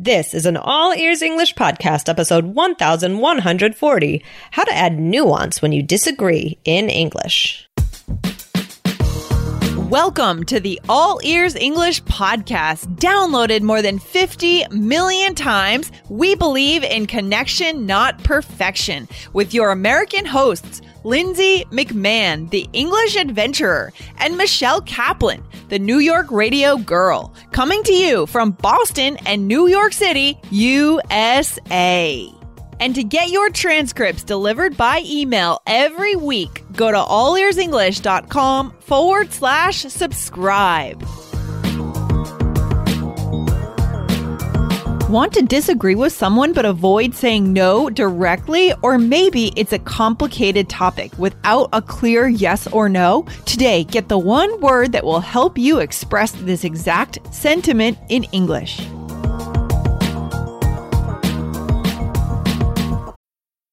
This is an all ears English podcast, episode 1140 How to Add Nuance When You Disagree in English. Welcome to the All Ears English podcast. Downloaded more than 50 million times, we believe in connection, not perfection, with your American hosts, Lindsay McMahon, the English adventurer, and Michelle Kaplan, the New York radio girl, coming to you from Boston and New York City, USA. And to get your transcripts delivered by email every week, go to allearsenglish.com forward slash subscribe. Want to disagree with someone but avoid saying no directly? Or maybe it's a complicated topic without a clear yes or no? Today, get the one word that will help you express this exact sentiment in English.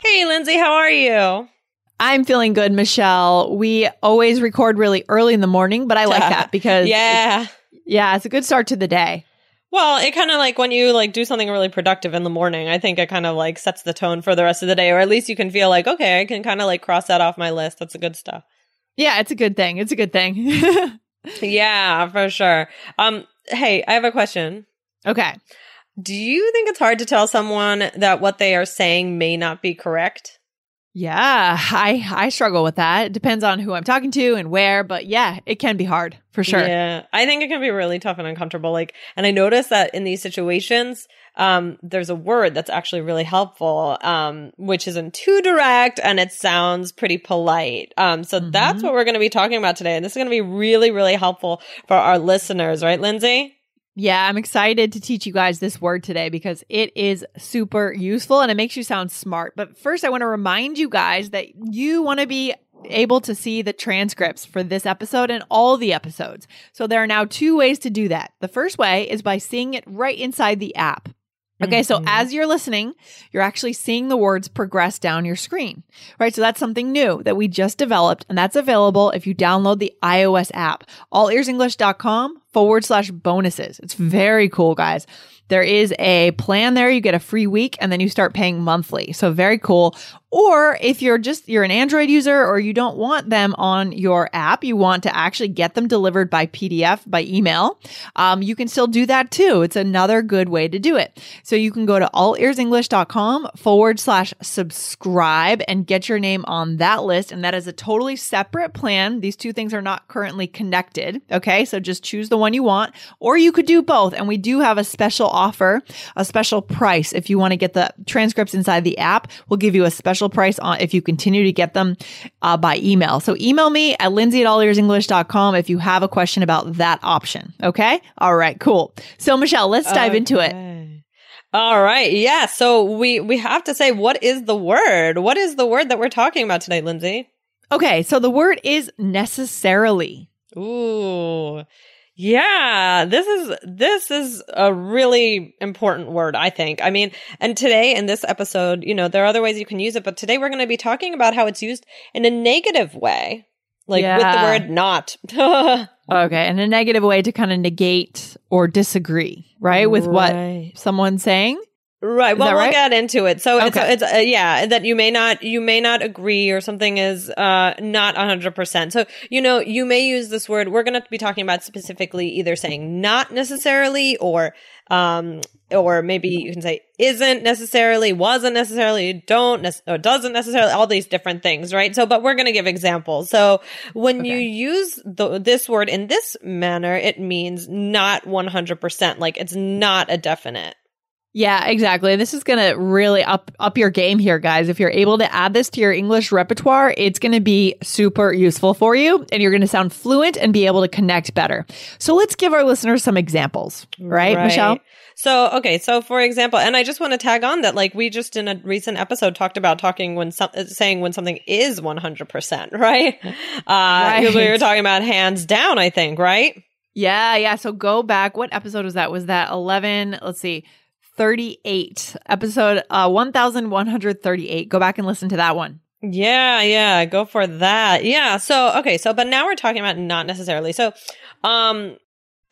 Hey, Lindsay, how are you? I'm feeling good, Michelle. We always record really early in the morning, but I like that because yeah. yeah, it's a good start to the day. Well, it kind of like when you like do something really productive in the morning, I think it kind of like sets the tone for the rest of the day, or at least you can feel like, okay, I can kind of like cross that off my list. That's the good stuff. Yeah, it's a good thing. It's a good thing. yeah, for sure. Um, hey, I have a question. okay. Do you think it's hard to tell someone that what they are saying may not be correct? Yeah, I I struggle with that. It depends on who I'm talking to and where, but yeah, it can be hard for sure. Yeah, I think it can be really tough and uncomfortable. Like, and I notice that in these situations, um, there's a word that's actually really helpful, um, which isn't too direct and it sounds pretty polite. Um, so that's what we're going to be talking about today, and this is going to be really, really helpful for our listeners, right, Lindsay? Yeah, I'm excited to teach you guys this word today because it is super useful and it makes you sound smart. But first, I want to remind you guys that you want to be able to see the transcripts for this episode and all the episodes. So there are now two ways to do that. The first way is by seeing it right inside the app. Okay, so mm-hmm. as you're listening, you're actually seeing the words progress down your screen, right? So that's something new that we just developed, and that's available if you download the iOS app, allearsenglish.com forward slash bonuses. It's very cool, guys. There is a plan there. You get a free week and then you start paying monthly. So very cool. Or if you're just, you're an Android user or you don't want them on your app, you want to actually get them delivered by PDF, by email, um, you can still do that too. It's another good way to do it. So you can go to allearsenglish.com forward slash subscribe and get your name on that list. And that is a totally separate plan. These two things are not currently connected. Okay. So just choose the one you want, or you could do both. And we do have a special offer, a special price. If you want to get the transcripts inside the app, we'll give you a special price on if you continue to get them uh, by email. So email me at lindsay at allearsenglish.com if you have a question about that option. Okay. All right. Cool. So Michelle, let's dive into it. All right. Yeah. So we we have to say what is the word? What is the word that we're talking about today, Lindsay? Okay. So the word is necessarily. Ooh. Yeah, this is this is a really important word, I think. I mean, and today in this episode, you know, there are other ways you can use it, but today we're going to be talking about how it's used in a negative way. Like with the word not. Okay. And a negative way to kind of negate or disagree, right? With Right. what someone's saying. Right. Well, we'll right? get into it. So Okay. it's, it's uh, yeah, that you may not, you may not agree or something is, uh, not a hundred percent. So, you know, you may use this word. We're going to be talking about specifically either saying not necessarily or, um, or maybe you can say isn't necessarily, wasn't necessarily, don't, nec- or doesn't necessarily, all these different things, right? So, but we're going to give examples. So when you use the, this word in this manner, it means not 100%, like it's not a definite. Yeah, exactly. This is going to really up up your game here, guys. If you're able to add this to your English repertoire, it's going to be super useful for you and you're going to sound fluent and be able to connect better. So let's give our listeners some examples, right, Right. Michelle? So, okay. So, for example, and I just want to tag on that, like, we just in a recent episode talked about talking when some, uh, saying when something is 100%, right? Uh, Right. we were talking about hands down, I think, right? Yeah, yeah. So go back. What episode was that? Was that 11? Let's see. 38. Episode uh 1138. Go back and listen to that one. Yeah, yeah, go for that. Yeah. So, okay. So, but now we're talking about not necessarily. So, um,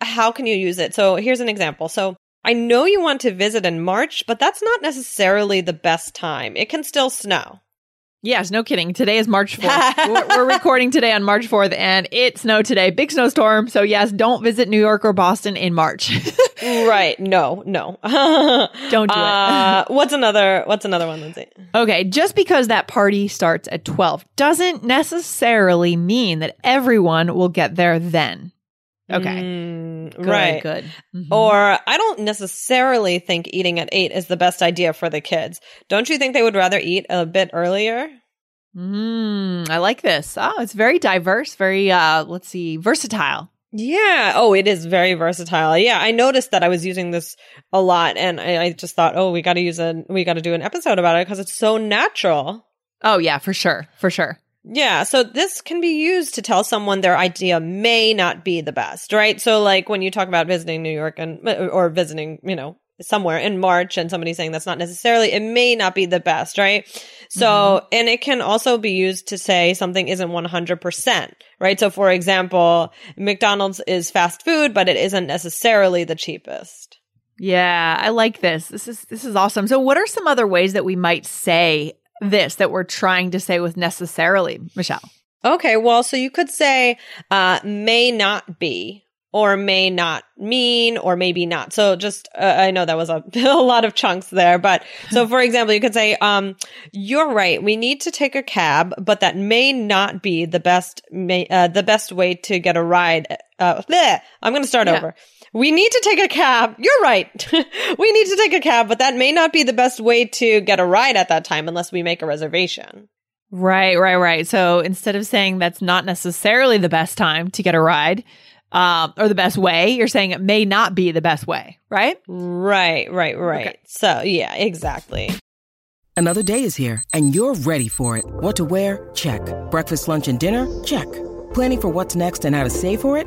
how can you use it? So, here's an example. So, I know you want to visit in March, but that's not necessarily the best time. It can still snow. Yes, no kidding. Today is March 4th. we're, we're recording today on March 4th and it snowed today. Big snowstorm. So yes, don't visit New York or Boston in March. right. No, no. Don't do it. uh, what's another, what's another one, Lindsay? Okay, just because that party starts at 12 doesn't necessarily mean that everyone will get there then. Okay. Mm, Good, right. Good. Mhm. Or I don't necessarily think eating at eight is the best idea for the kids. Don't you think they would rather eat a bit earlier? Mm, I like this. Oh, it's very diverse, very uh let's see, versatile. Yeah. Oh, it is very versatile. Yeah. I noticed that I was using this a lot and I, I just thought, oh, we got to use a, we got to do an episode about it because it's so natural. Oh yeah, for sure. For sure. Yeah. So this can be used to tell someone their idea may not be the best, right? So like when you talk about visiting New York and, uh, or visiting, you know, somewhere in March and somebody saying that's not necessarily, it may not be the best, right? So, mm-hmm. and it can also be used to say something isn't 100%, right? So for example, McDonald's is fast food, but it isn't necessarily the cheapest. Yeah, I like this. This is this is awesome. So what are some other ways that we might say this that we're trying to say with necessarily, Michelle? Okay, well, so you could say uh, may not be, or may not mean, or maybe not. So just, uh, I know that was a, a lot of chunks there, but so for example, you could say, um, "You're right. We need to take a cab, but that may not be the best, may, uh, the best way to get a ride." Uh, bleh. I'm going to start Yeah. over. We need to take a cab. You're right. we need to take a cab, but that may not be the best way to get a ride at that time unless we make a reservation. Right, right, right. So instead of saying that's not necessarily the best time to get a ride, um, or the best way, you're saying it may not be the best way, right? Right, right, right. Okay. So, yeah, exactly. Another day is here, and you're ready for it. What to wear? Check. Breakfast, lunch, and dinner? Check. Planning for what's next and how to save for it?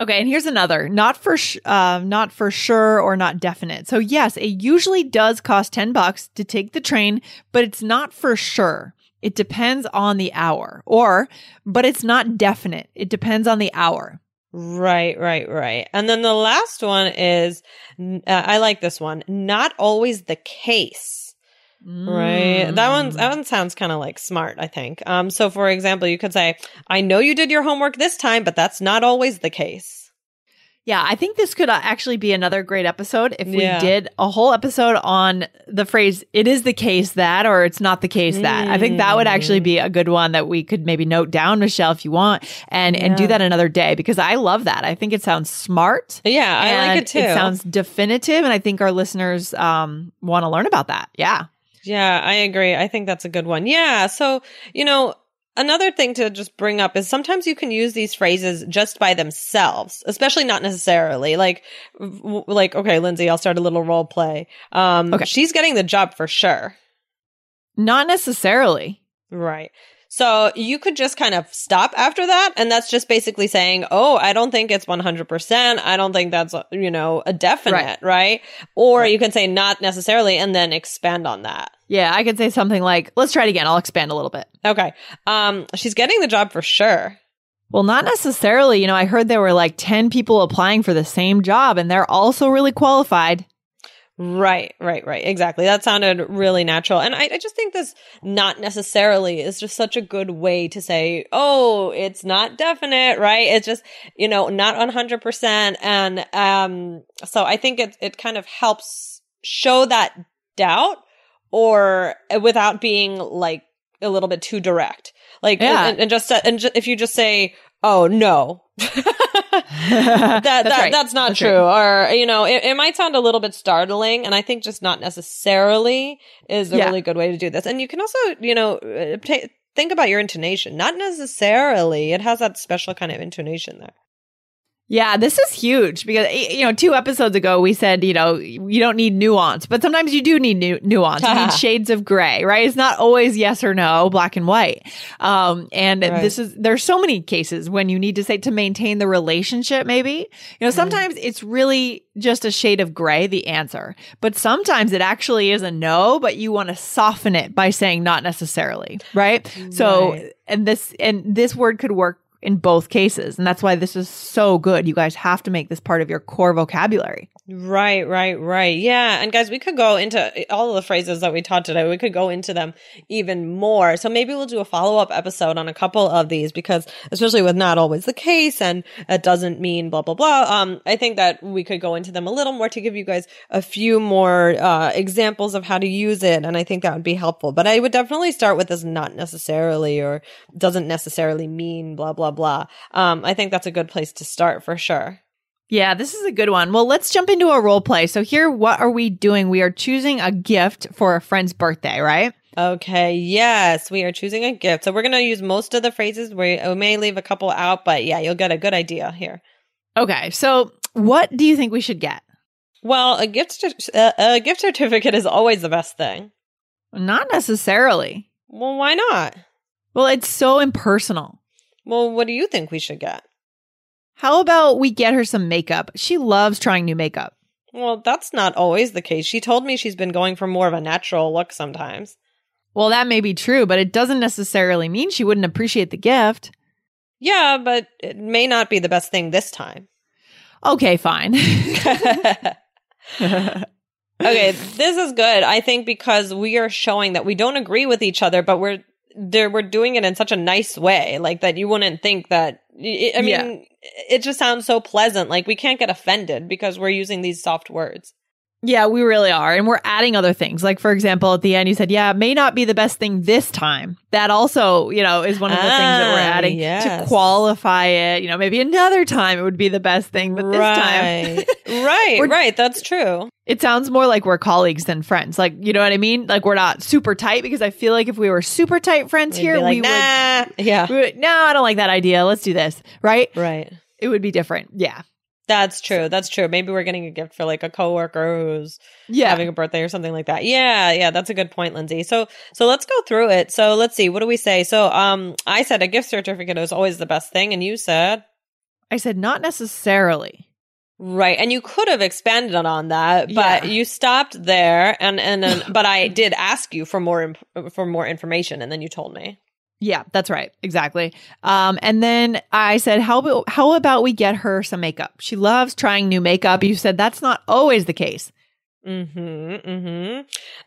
Okay, and here's another, not for sh- uh, not for sure or not definite. So yes, it usually does cost 10 bucks to take the train, but it's not for sure. It depends on the hour. Or but it's not definite. It depends on the hour. Right, right, right. And then the last one is uh, I like this one. Not always the case. Right. That one that one sounds kind of like smart, I think. Um so for example, you could say, "I know you did your homework this time, but that's not always the case." Yeah, I think this could uh, actually be another great episode if we Yeah. did a whole episode on the phrase "it is the case that" or "it's not the case that." I think that would actually Mm. be a good one that we could maybe note down, Michelle, if you want, and and do that another day because I love that. I think it sounds smart. Yeah, I like it too. It sounds definitive, and I think our listeners um, want to learn about that. Yeah. Yeah, I agree. I think that's a good one. Yeah. So, you know, another thing to just bring up is sometimes you can use these phrases just by themselves, especially not necessarily like, like, okay, Lindsay, I'll start a little role play. Um, Okay. she's getting the job for sure. Not necessarily. Right. So you could just kind of stop after that. And that's just basically saying, Oh, I don't think it's 100%. I don't think that's, you know, a definite. Right. Or you can say not necessarily and then expand on that. Yeah, I could say something like, "Let's try it again." I'll expand a little bit. Okay. Um, she's getting the job for sure. Well, not necessarily. You know, I heard there were like 10 people applying for the same job and they're also really qualified. Right, right, right. Exactly. That sounded really natural. And I, I, just think this not necessarily is just such a good way to say, oh, it's not definite, right? It's just, you know, not 100%. And, um, so I think it, it kind of helps show that doubt or without being like a little bit too direct. Like, yeah. and, and just, and just, if you just say, oh, no. that, that's, that right. that's not that's true. Right. Or, you know, it, it, might sound a little bit startling. And I think just not necessarily is a yeah. really good way to do this. And you can also, you know, uh, t- think about your intonation. Not necessarily. It has that special kind of intonation there. Yeah, this is huge because you know, two episodes ago we said, you know, you don't need nuance, but sometimes you do need nu- nuance. you need shades of gray, right? It's not always yes or no, black and white. Um, and right. this is there's so many cases when you need to say to maintain the relationship maybe. You know, sometimes mm. it's really just a shade of gray the answer. But sometimes it actually is a no, but you want to soften it by saying not necessarily, right? right. So and this and this word could work in both cases. And that's why this is so good. You guys have to make this part of your core vocabulary. Right, right, right. Yeah. And guys, we could go into all of the phrases that we taught today. We could go into them even more. So maybe we'll do a follow up episode on a couple of these because especially with not always the case and it doesn't mean blah, blah, blah. Um, I think that we could go into them a little more to give you guys a few more, uh, examples of how to use it. And I think that would be helpful, but I would definitely start with this not necessarily or doesn't necessarily mean blah, blah, blah. Um, I think that's a good place to start for sure. Yeah, this is a good one. Well, let's jump into a role play. So here, what are we doing? We are choosing a gift for a friend's birthday, right? Okay. Yes, we are choosing a gift. So we're going to use most of the phrases. We, we may leave a couple out, but yeah, you'll get a good idea here. Okay. So what do you think we should get? Well, a gift uh, a gift certificate is always the best thing. Not necessarily. Well, why not? Well, it's so impersonal. Well, what do you think we should get? How about we get her some makeup? She loves trying new makeup. Well, that's not always the case. She told me she's been going for more of a natural look sometimes. Well, that may be true, but it doesn't necessarily mean she wouldn't appreciate the gift. Yeah, but it may not be the best thing this time. Okay, fine. okay, this is good. I think because we are showing that we don't agree with each other, but we're there we're doing it in such a nice way, like that you wouldn't think that I mean, yeah. it just sounds so pleasant. Like we can't get offended because we're using these soft words. Yeah, we really are. And we're adding other things. Like, for example, at the end, you said, yeah, it may not be the best thing this time. That also, you know, is one of the ah, things that we're ah, adding yes. to qualify it. You know, maybe another time it would be the best thing, but this right. time. right, right. That's true. It sounds more like we're colleagues than friends. Like, you know what I mean? Like, we're not super tight because I feel like if we were super tight friends We'd here, like, we nah. would. Yeah. We would, no, I don't like that idea. Let's do this. Right? Right. It would be different. Yeah. That's true. That's true. Maybe we're getting a gift for like a coworker who's yeah. having a birthday or something like that. Yeah, yeah, that's a good point, Lindsay. So so let's go through it. So let's see, what do we say? So um I said a gift certificate is always the best thing, and you said I said not necessarily. Right. And you could have expanded on that, but yeah. you stopped there and and then but I did ask you for more for more information and then you told me. Yeah, that's right. Exactly. Um, and then I said, how about, how about we get her some makeup? She loves trying new makeup. You said that's not always the case. Hmm. Hmm.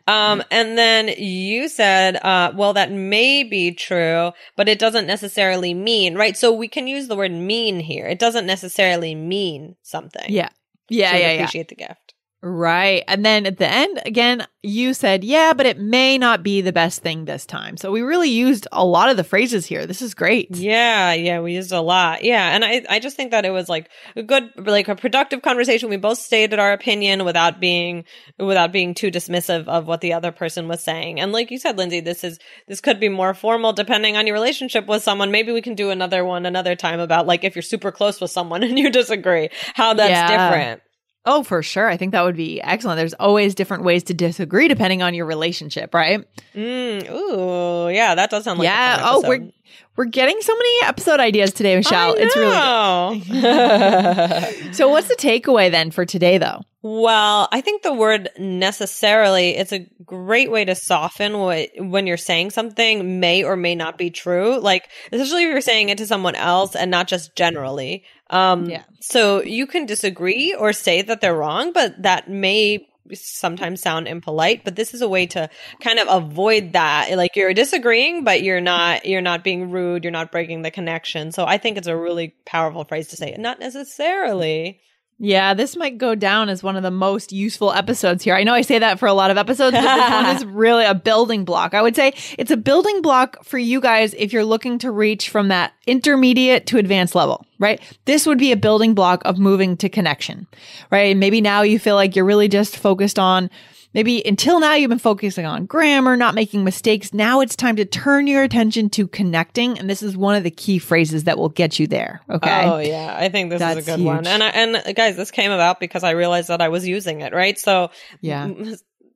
Um. And then you said, uh, well, that may be true, but it doesn't necessarily mean right. So we can use the word "mean" here. It doesn't necessarily mean something. Yeah. Yeah. yeah. Appreciate yeah. the gift. Right. And then at the end, again, you said, yeah, but it may not be the best thing this time. So we really used a lot of the phrases here. This is great. Yeah. Yeah. We used a lot. Yeah. And I, I just think that it was like a good, like a productive conversation. We both stated our opinion without being, without being too dismissive of what the other person was saying. And like you said, Lindsay, this is, this could be more formal depending on your relationship with someone. Maybe we can do another one another time about like if you're super close with someone and you disagree, how that's yeah. different. Oh, for sure. I think that would be excellent. There's always different ways to disagree depending on your relationship, right? Mm, ooh, yeah, that does sound like yeah. oh, we're we're getting so many episode ideas today, Michelle. It's really good. so, what's the takeaway then for today, though? Well, I think the word necessarily it's a great way to soften what when you're saying something may or may not be true. Like, especially if you're saying it to someone else and not just generally. Um, yeah. So you can disagree or say that they're wrong, but that may sometimes sound impolite, but this is a way to kind of avoid that. Like you're disagreeing, but you're not you're not being rude, you're not breaking the connection. So I think it's a really powerful phrase to say. Not necessarily. Yeah, this might go down as one of the most useful episodes here. I know I say that for a lot of episodes, but this one is really a building block. I would say it's a building block for you guys if you're looking to reach from that intermediate to advanced level, right? This would be a building block of moving to connection, right? Maybe now you feel like you're really just focused on Maybe until now you've been focusing on grammar, not making mistakes. Now it's time to turn your attention to connecting. And this is one of the key phrases that will get you there. Okay. Oh yeah. I think this That's is a good huge. one. And I, and uh, guys, this came about because I realized that I was using it, right? So Yeah.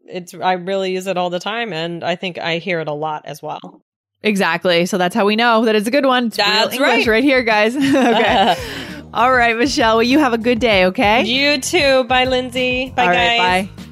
it's I really use it all the time and I think I hear it a lot as well. Exactly. So that's how we know that it's a good one. It's real That's English right. here, guys. okay. All right, Michelle. Well, you have a good day, okay? You too. Bye, Lindsay. Bye, All guys. right, bye. Bye.